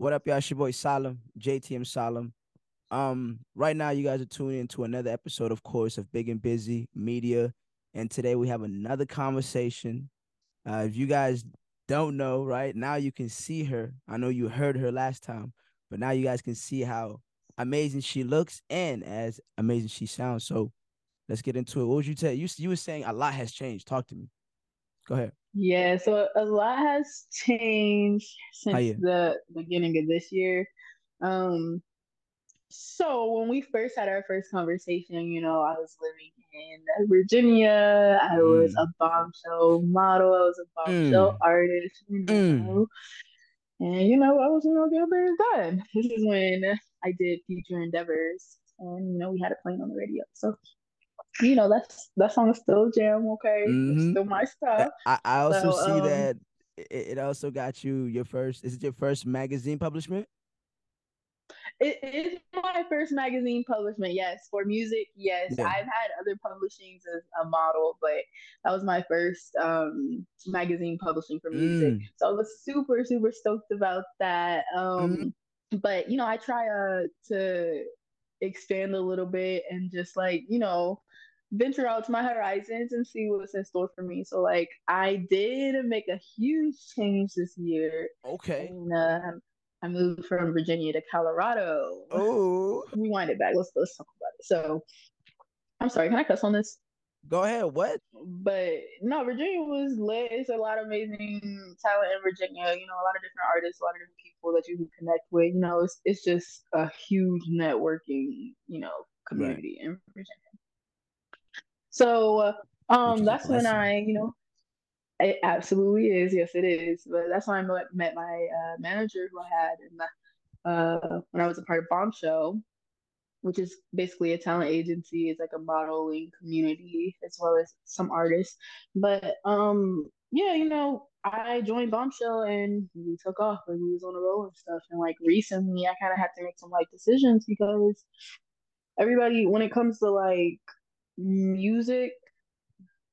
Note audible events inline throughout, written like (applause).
What up, y'all? It's your boy Salim, JTM Salim. Um, right now you guys are tuning into another episode, of course, of Big and Busy Media. And today we have another conversation. Uh, if you guys don't know, right now you can see her. I know you heard her last time, but now you guys can see how amazing she looks and as amazing she sounds. So let's get into it. What would you tell you? You were saying a lot has changed. Talk to me. Go ahead. Yeah, so a lot has changed since the beginning of this year. Um, so when we first had our first conversation, you know, I was living in Virginia. I mm. was a bombshell model. I was a bombshell mm. artist. You know, mm. and you know, I was you know getting things done. This is when I did future endeavors, and you know, we had a plane on the radio. So you know, that's that song is still jam, okay? Mm-hmm. still my stuff. I, I also so, see um, that it, it, also got you your first is it your first magazine publishment? It is my first magazine publishment, yes. For music, yes. Yeah. I've had other publishings as a model, but that was my first um, magazine publishing for music. Mm. So I was super, super stoked about that. Um, mm. But, you know, I try uh, to expand a little bit and just like, you know, venture out to my horizons and see what's in store for me. So like I did make a huge change this year. Okay. And, uh, I moved from Virginia to Colorado. Oh. (laughs) Rewind it back. Let's let's talk about it. So I'm sorry, can I cuss on this? Go ahead. What? But no, Virginia was lit. It's a lot of amazing talent in Virginia. You know, a lot of different artists, a lot of different people that you can connect with. You know, it's it's just a huge networking, you know, community right. in Virginia. So um, that's when I, you know, it absolutely is. Yes, it is. But that's when I met, my uh, manager who I had in the, uh, when I was a part of Bombshell, which is basically a talent agency. It's like a modeling community as well as some artists. But um, yeah, you know, I joined Bombshell and we took off and we was on the roll and stuff. And like recently, I kind of had to make some like decisions because everybody, when it comes to like music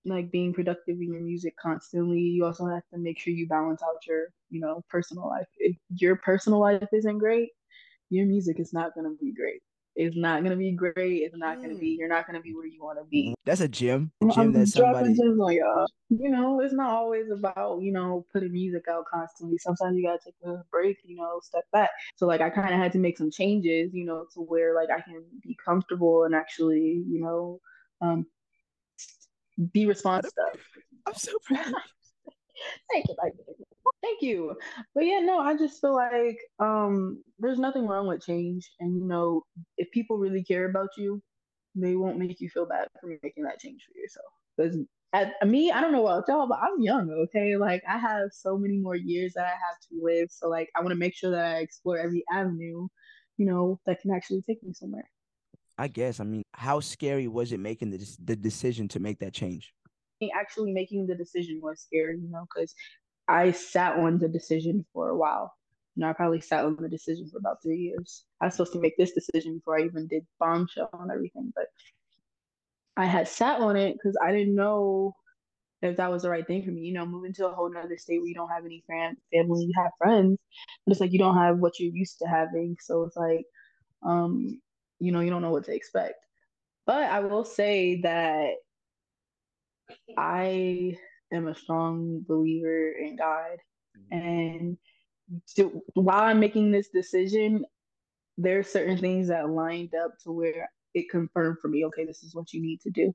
like being productive in your music constantly you also have to make sure you balance out your you know personal life. If your personal life isn't great your music is not going to be great. It's not going to be great. It's not going to be mm. you're not going to be where you want to be that's a gym gym that somebody gems on y'all. you know it's not always about you know putting music out constantly. Sometimes you got to take a break you know step back. So like i kind of had to make some changes you know to where like i can be comfortable and actually you know um, be responsive. I'm so proud. (laughs) Thank you, thank you. But yeah, no, I just feel like um, there's nothing wrong with change, and you know, if people really care about you, they won't make you feel bad for making that change for yourself. Because at me, I don't know about y'all, but I'm young, okay? Like I have so many more years that I have to live. So like I want to make sure that I explore every avenue, you know, that can actually take me somewhere. I guess. I mean, how scary was it making the the decision to make that change? Actually, making the decision was scary, you know, because I sat on the decision for a while. You know, I probably sat on the decision for about three years. I was supposed to make this decision before I even did bombshell and everything, but I had sat on it because I didn't know if that was the right thing for me. You know, moving to a whole nother state where you don't have any fam- family, you have friends, but it's like you don't have what you're used to having. So it's like, um, you know, you don't know what to expect. But I will say that I am a strong believer in God. Mm-hmm. And to, while I'm making this decision, there are certain things that lined up to where it confirmed for me, okay, this is what you need to do.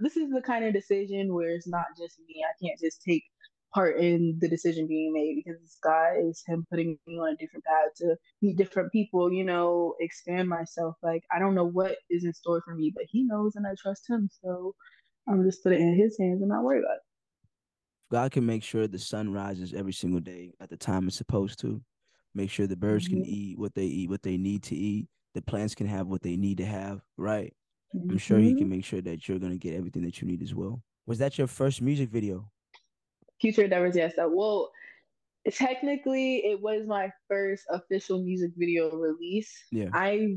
This is the kind of decision where it's not just me. I can't just take part in the decision being made because this guy is him putting me on a different path to meet different people, you know, expand myself. Like I don't know what is in store for me, but he knows and I trust him. So I'm just put it in his hands and not worry about it. God can make sure the sun rises every single day at the time it's supposed to. Make sure the birds mm-hmm. can eat what they eat, what they need to eat. The plants can have what they need to have, right? Mm-hmm. I'm sure he can mm-hmm. make sure that you're gonna get everything that you need as well. Was that your first music video? Future Endeavors, yes. Well, technically, it was my first official music video release. Yeah. I,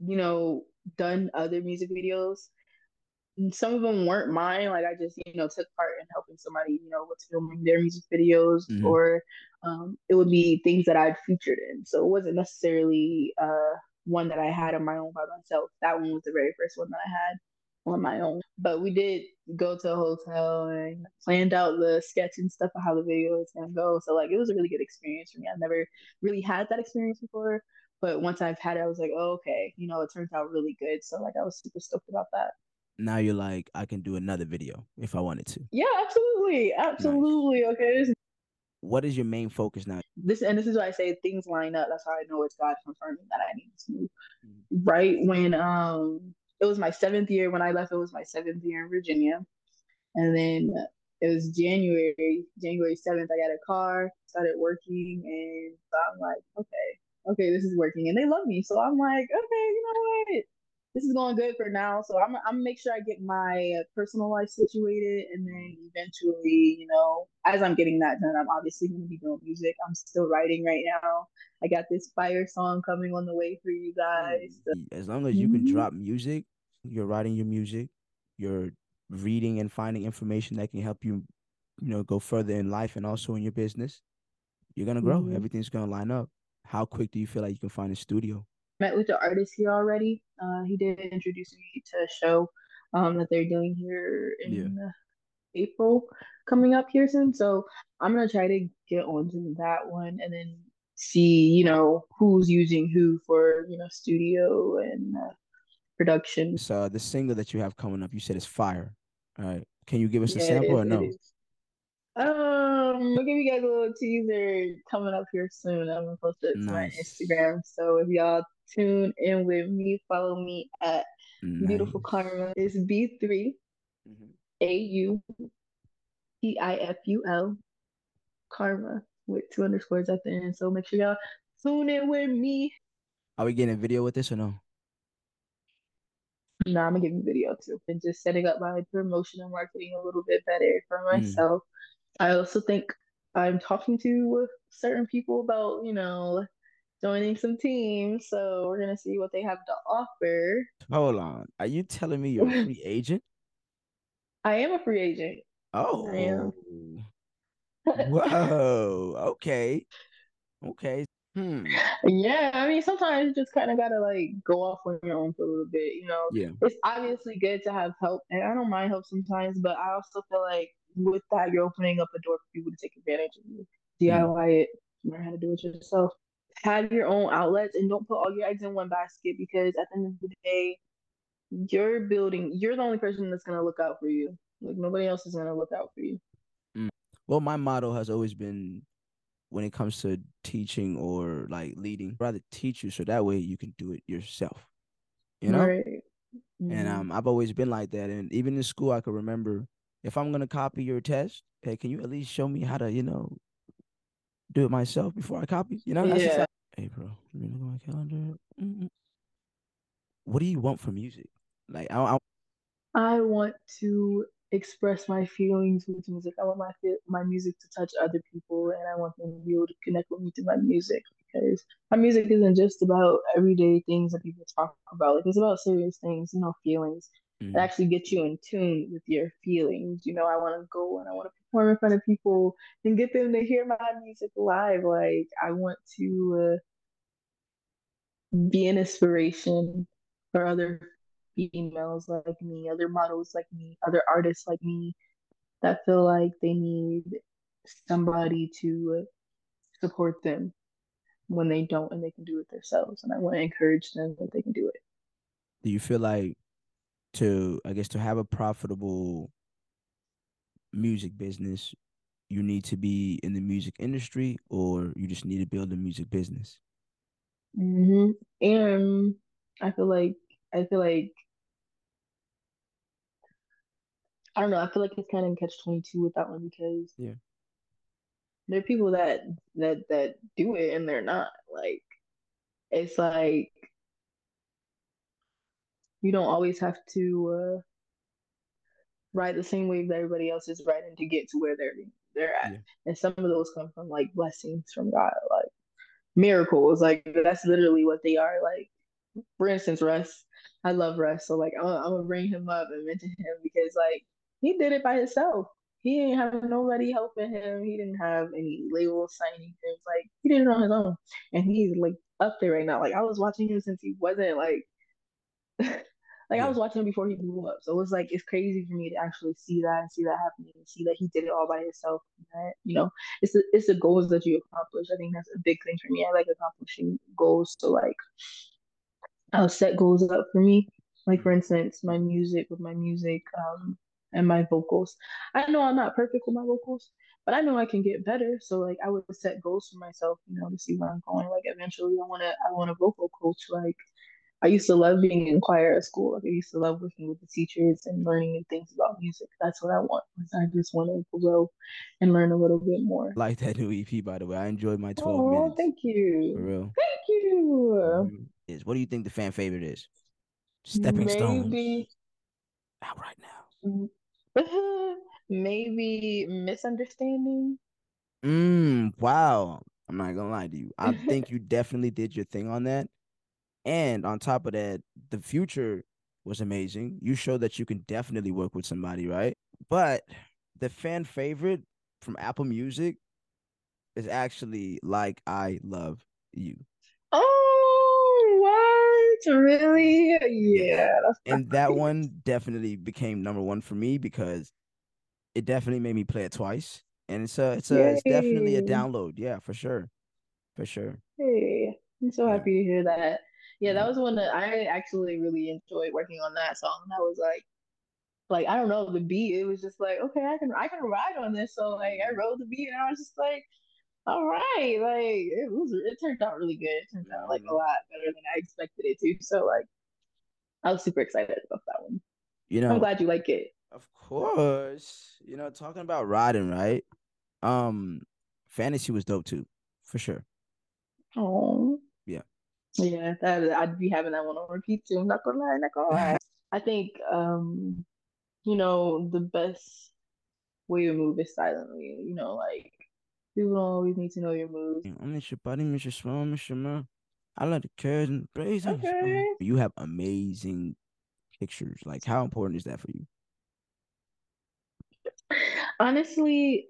you know, done other music videos, some of them weren't mine. Like I just, you know, took part in helping somebody, you know, with filming their music videos, mm-hmm. or um, it would be things that I'd featured in. So it wasn't necessarily uh, one that I had on my own by myself. That one was the very first one that I had on my own. But we did go to a hotel and planned out the sketch and stuff of how the video was gonna go. So like it was a really good experience for me. I've never really had that experience before. But once I've had it, I was like, oh, okay, you know, it turns out really good. So like I was super stoked about that. Now you're like, I can do another video if I wanted to. Yeah, absolutely. Absolutely. Nice. Okay. What is your main focus now? This and this is why I say things line up. That's how I know it's God confirming that I need to move. Mm-hmm. Right when um it was my seventh year when I left. It was my seventh year in Virginia, and then it was January, January seventh. I got a car, started working, and so I'm like, okay, okay, this is working, and they love me. So I'm like, okay, you know what? This is going good for now. So I'm, I'm gonna make sure I get my personal life situated, and then eventually, you know, as I'm getting that done, I'm obviously gonna be doing music. I'm still writing right now. I got this fire song coming on the way for you guys. As long as you can mm-hmm. drop music, you're writing your music, you're reading and finding information that can help you, you know, go further in life and also in your business, you're gonna grow. Mm-hmm. Everything's gonna line up. How quick do you feel like you can find a studio? Met with the artist here already. Uh, he did introduce me to a show um, that they're doing here in yeah. April coming up here soon. So I'm gonna try to get onto that one and then see, you know, who's using who for you know studio and uh, production. So the single that you have coming up, you said is fire. All right. Can you give us yeah, a sample or no? Um, I'll give you guys a little teaser coming up here soon. I'm gonna post it nice. to my Instagram. So if y'all tune in with me, follow me at nice. Beautiful Karma. It's B 3 mm-hmm. A U P I F U L Karma with two underscores at the end. So make sure y'all tune in with me. Are we getting a video with this or no? No, I'm gonna give you video too. And just setting up my promotion and marketing a little bit better for mm. myself. Mm. I also think I'm talking to certain people about, you know, joining some teams. So we're gonna see what they have to offer. Hold on. Are you telling me you're a free (laughs) agent? I am a free agent. Oh. I am. (laughs) Whoa. Okay. Okay. Hmm. Yeah, I mean, sometimes you just kind of gotta like go off on your own for a little bit. You know, yeah. It's obviously good to have help, and I don't mind help sometimes, but I also feel like with that, you're opening up a door for people to take advantage of you. DIY mm. it, learn how to do it yourself. Have your own outlets, and don't put all your eggs in one basket because at the end of the day, you're building. You're the only person that's gonna look out for you. Like nobody else is gonna look out for you. Mm. Well, my motto has always been when it comes to teaching or like leading. Rather teach you so that way you can do it yourself. You know? Right. Mm-hmm. And um I've always been like that. And even in school I could remember if I'm gonna copy your test, hey, can you at least show me how to, you know, do it myself before I copy? You know, that's yeah. like, hey bro, let me look at my calendar. Mm-mm. What do you want from music? Like I, I I want to express my feelings with music. I want my my music to touch other people, and I want them to be able to connect with me through my music because my music isn't just about everyday things that people talk about. Like it's about serious things, you know, feelings mm-hmm. that actually get you in tune with your feelings. You know, I want to go and I want to perform in front of people and get them to hear my music live. Like I want to uh, be an inspiration for other females like me, other models like me, other artists like me that feel like they need somebody to support them when they don't and they can do it themselves. And I want to encourage them that they can do it. Do you feel like to, I guess, to have a profitable music business, you need to be in the music industry or you just need to build a music business? Mm-hmm. And I feel like I feel like I don't know. I feel like it's kind of catch twenty two with that one because yeah, there are people that that that do it and they're not like. It's like you don't always have to uh, ride the same wave that everybody else is riding to get to where they're they're at, yeah. and some of those come from like blessings from God, like miracles. Like that's literally what they are. Like for instance, Russ, I love Russ, so like I'm, I'm gonna bring him up and mention him because like he did it by himself. He didn't have nobody helping him. He didn't have any label signing him. Like he did it on his own, and he's like up there right now. Like I was watching him since he wasn't like (laughs) like yeah. I was watching him before he blew up. So it was like it's crazy for me to actually see that and see that happening and see that he did it all by himself. That you know, it's the it's the goals that you accomplish. I think that's a big thing for me. I like accomplishing goals. So like I'll set goals up for me. Like for instance, my music with my music, um, and my vocals. I know I'm not perfect with my vocals, but I know I can get better. So like I would set goals for myself, you know, to see where I'm going. Like eventually I wanna I want a vocal coach like I used to love being in choir at school. Like I used to love working with the teachers and learning new things about music. That's what I want. I just want to grow and learn a little bit more. like that new EP, by the way. I enjoyed my 12 oh, minutes. Thank you. For real. Thank you. Mm-hmm. Is what do you think the fan favorite is? Stepping Maybe... Stones. Out right now. (laughs) Maybe misunderstanding. Mm, wow. I'm not gonna lie to you. I think you definitely did your thing on that. And on top of that, the future was amazing. You showed that you can definitely work with somebody, right? But the fan favorite from Apple Music is actually like I love you. Oh, what? Really? Yeah. And that one definitely became number one for me because it definitely made me play it twice. And it's a it's a Yay. it's definitely a download. Yeah, for sure. For sure. Hey, I'm so yeah. happy to hear that yeah, that was one that I actually really enjoyed working on that song. That was like, like I don't know the beat. It was just like, okay, I can I can ride on this. So like I wrote the beat and I was just like, all right, like it was it turned out really good. It turned out like a lot better than I expected it to. So like, I was super excited about that one. You know, I'm glad you like it. Of course, you know, talking about riding, right? Um, fantasy was dope too, for sure. Oh, yeah. That, I'd be having that one on repeat too. I'm not gonna lie, not gonna lie. (laughs) I think um, you know, the best way to move is silently. You know, like people don't always need to know your moves. I'm Mr. Buddy, Mr. Small, Mr. Man. I love the curves and braids. Okay. You have amazing pictures. Like, how important is that for you? Honestly,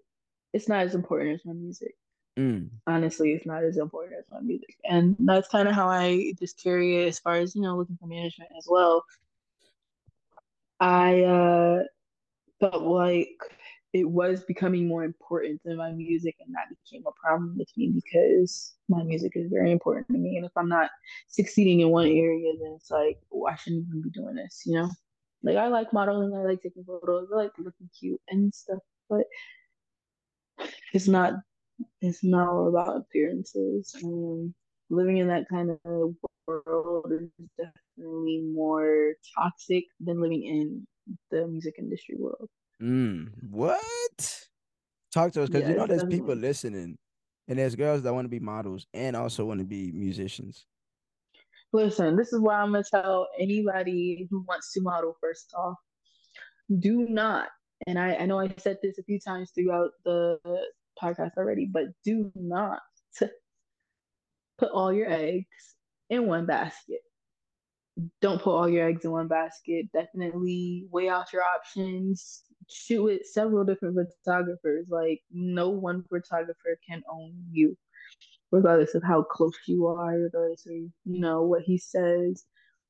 it's not as important as my music. Mm. Honestly, it's not as important as my music. And that's kind of how I just carry it as far as, you know, looking for management as well. I uh, felt like it was becoming more important than my music, and that became a problem with me because my music is very important to me. And if I'm not succeeding in one area, then it's like, oh, I shouldn't even be doing this, you know? Like, I like modeling, I like taking photos, I like looking cute and stuff, but it's not it's not all about appearances. Um, living in that kind of world is definitely more toxic than living in the music industry world. Mm, what? Talk to us because yeah, you know there's definitely. people listening, and there's girls that want to be models and also want to be musicians. Listen, this is why I'm gonna tell anybody who wants to model. First off, do not. And I, I know I said this a few times throughout the podcast already, but do not put all your eggs in one basket. Don't put all your eggs in one basket. Definitely weigh out your options. Shoot with several different photographers. Like, no one photographer can own you, regardless of how close you are, regardless of, you know, what he says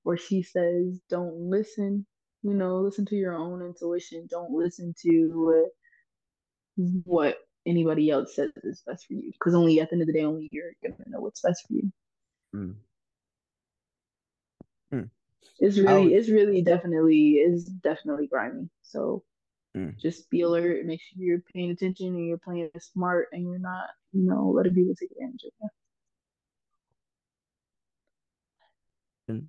or she says. Don't listen. You know, listen to your own intuition. Don't listen to what anybody else says is best for you because only at the end of the day only you're gonna know what's best for you mm. Mm. it's really was... it's really definitely is definitely grimy so mm. just be alert make sure you're paying attention and you're playing smart and you're not you know letting people take advantage of you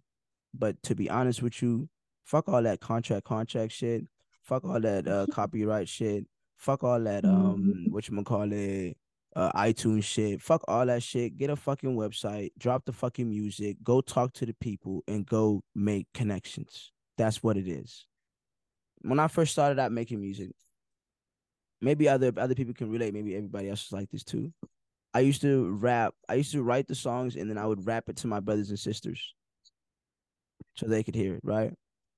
but to be honest with you fuck all that contract contract shit fuck all that uh, (laughs) copyright shit Fuck all that mm-hmm. um what you call it uh, iTunes shit. Fuck all that shit. Get a fucking website, drop the fucking music, go talk to the people, and go make connections. That's what it is. When I first started out making music, maybe other other people can relate. Maybe everybody else is like this too. I used to rap. I used to write the songs and then I would rap it to my brothers and sisters. so they could hear it, right?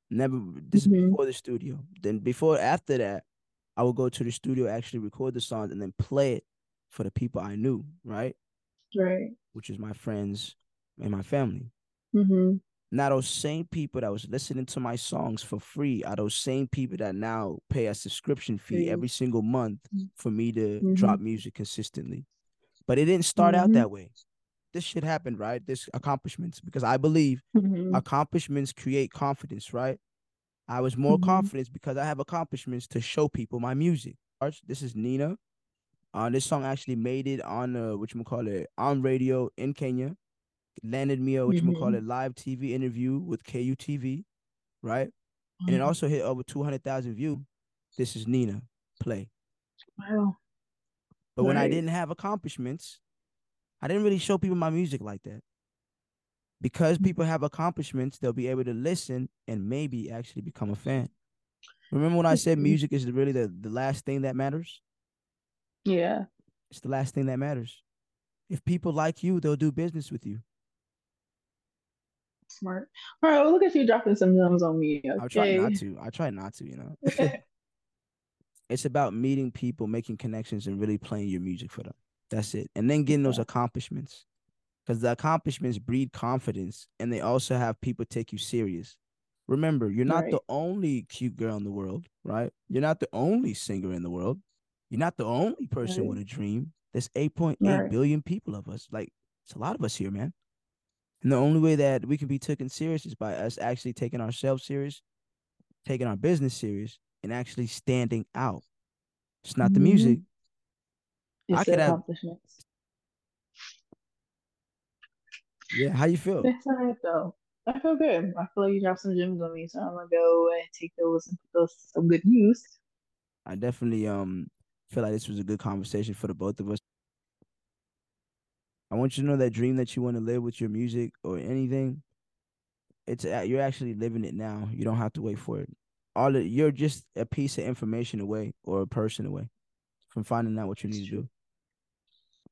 Never this mm-hmm. is before the studio. Then before after that, I would go to the studio, actually record the songs, and then play it for the people I knew, right? Right. Which is my friends and my family. Mm-hmm. Now those same people that was listening to my songs for free are those same people that now pay a subscription fee every single month mm-hmm. for me to mm-hmm. drop music consistently. But it didn't start out mm-hmm. that way. This shit happened, right? This accomplishments because I believe mm-hmm. accomplishments create confidence, right? I was more mm-hmm. confident because I have accomplishments to show people my music. This is Nina. Uh, this song actually made it on uh, what you call it on radio in Kenya landed me a what mm-hmm. you call it live TV interview with KUTV, right? Mm-hmm. And it mm-hmm. also hit over two hundred thousand views. This is Nina play. Wow. But right. when I didn't have accomplishments, I didn't really show people my music like that. Because people have accomplishments, they'll be able to listen and maybe actually become a fan. Remember when I said mm-hmm. music is really the, the last thing that matters? Yeah. It's the last thing that matters. If people like you, they'll do business with you. Smart. All right, well, look at you dropping some gems on me. Okay? I try not to. I try not to, you know. (laughs) it's about meeting people, making connections, and really playing your music for them. That's it. And then getting those accomplishments. Because the accomplishments breed confidence and they also have people take you serious. Remember, you're not right. the only cute girl in the world, right? You're not the only singer in the world. You're not the only person right. with a dream. There's 8.8 right. billion people of us. Like, it's a lot of us here, man. And the only way that we can be taken serious is by us actually taking ourselves serious, taking our business serious, and actually standing out. It's not mm-hmm. the music. It's I could have. Yeah, how you feel? That's all right though. I feel good. I feel like you dropped some gems on me, so I'm gonna go and take those and put those some good use. I definitely um feel like this was a good conversation for the both of us. I want you to know that dream that you want to live with your music or anything. It's you're actually living it now. You don't have to wait for it. All of, you're just a piece of information away or a person away from finding out what you need to do.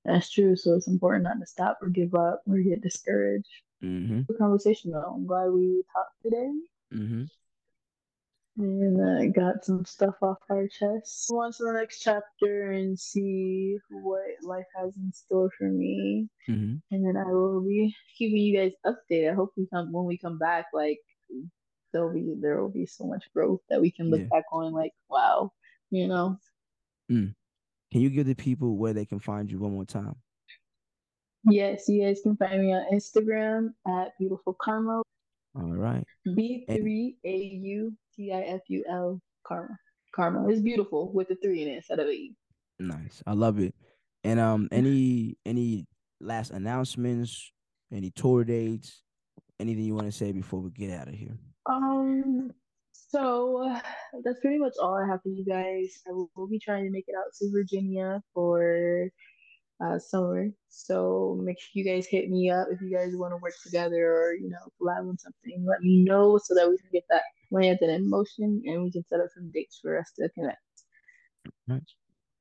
That's true. So it's important not to stop or give up or get discouraged. Mm-hmm. Good conversation though. I'm glad we talked today. Mm-hmm and uh, got some stuff off our chest. On to the next chapter and see what life has in store for me, mm-hmm. and then I will be keeping you guys updated. I hope we come when we come back, like there'll be there will be so much growth that we can look yeah. back on, like wow, you know. Mm. Can you give the people where they can find you one more time? Yes, you guys can find me on Instagram at beautiful karma. All right. B three A U T I F U L Karma. Karma is beautiful with the three in it instead of a E. Nice. I love it. And um, any any last announcements, any tour dates, anything you want to say before we get out of here? Um. So (sighs) that's pretty much all I have for you guys. I will, will be trying to make it out to Virginia for uh, summer. So make sure you guys hit me up if you guys want to work together or you know collab on something. Let me know so that we can get that planned and in motion, and we can set up some dates for us to connect. Right.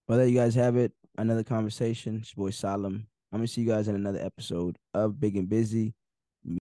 Well, there you guys have it. Another conversation. It's your boy Salim. I'm gonna see you guys in another episode of Big and Busy.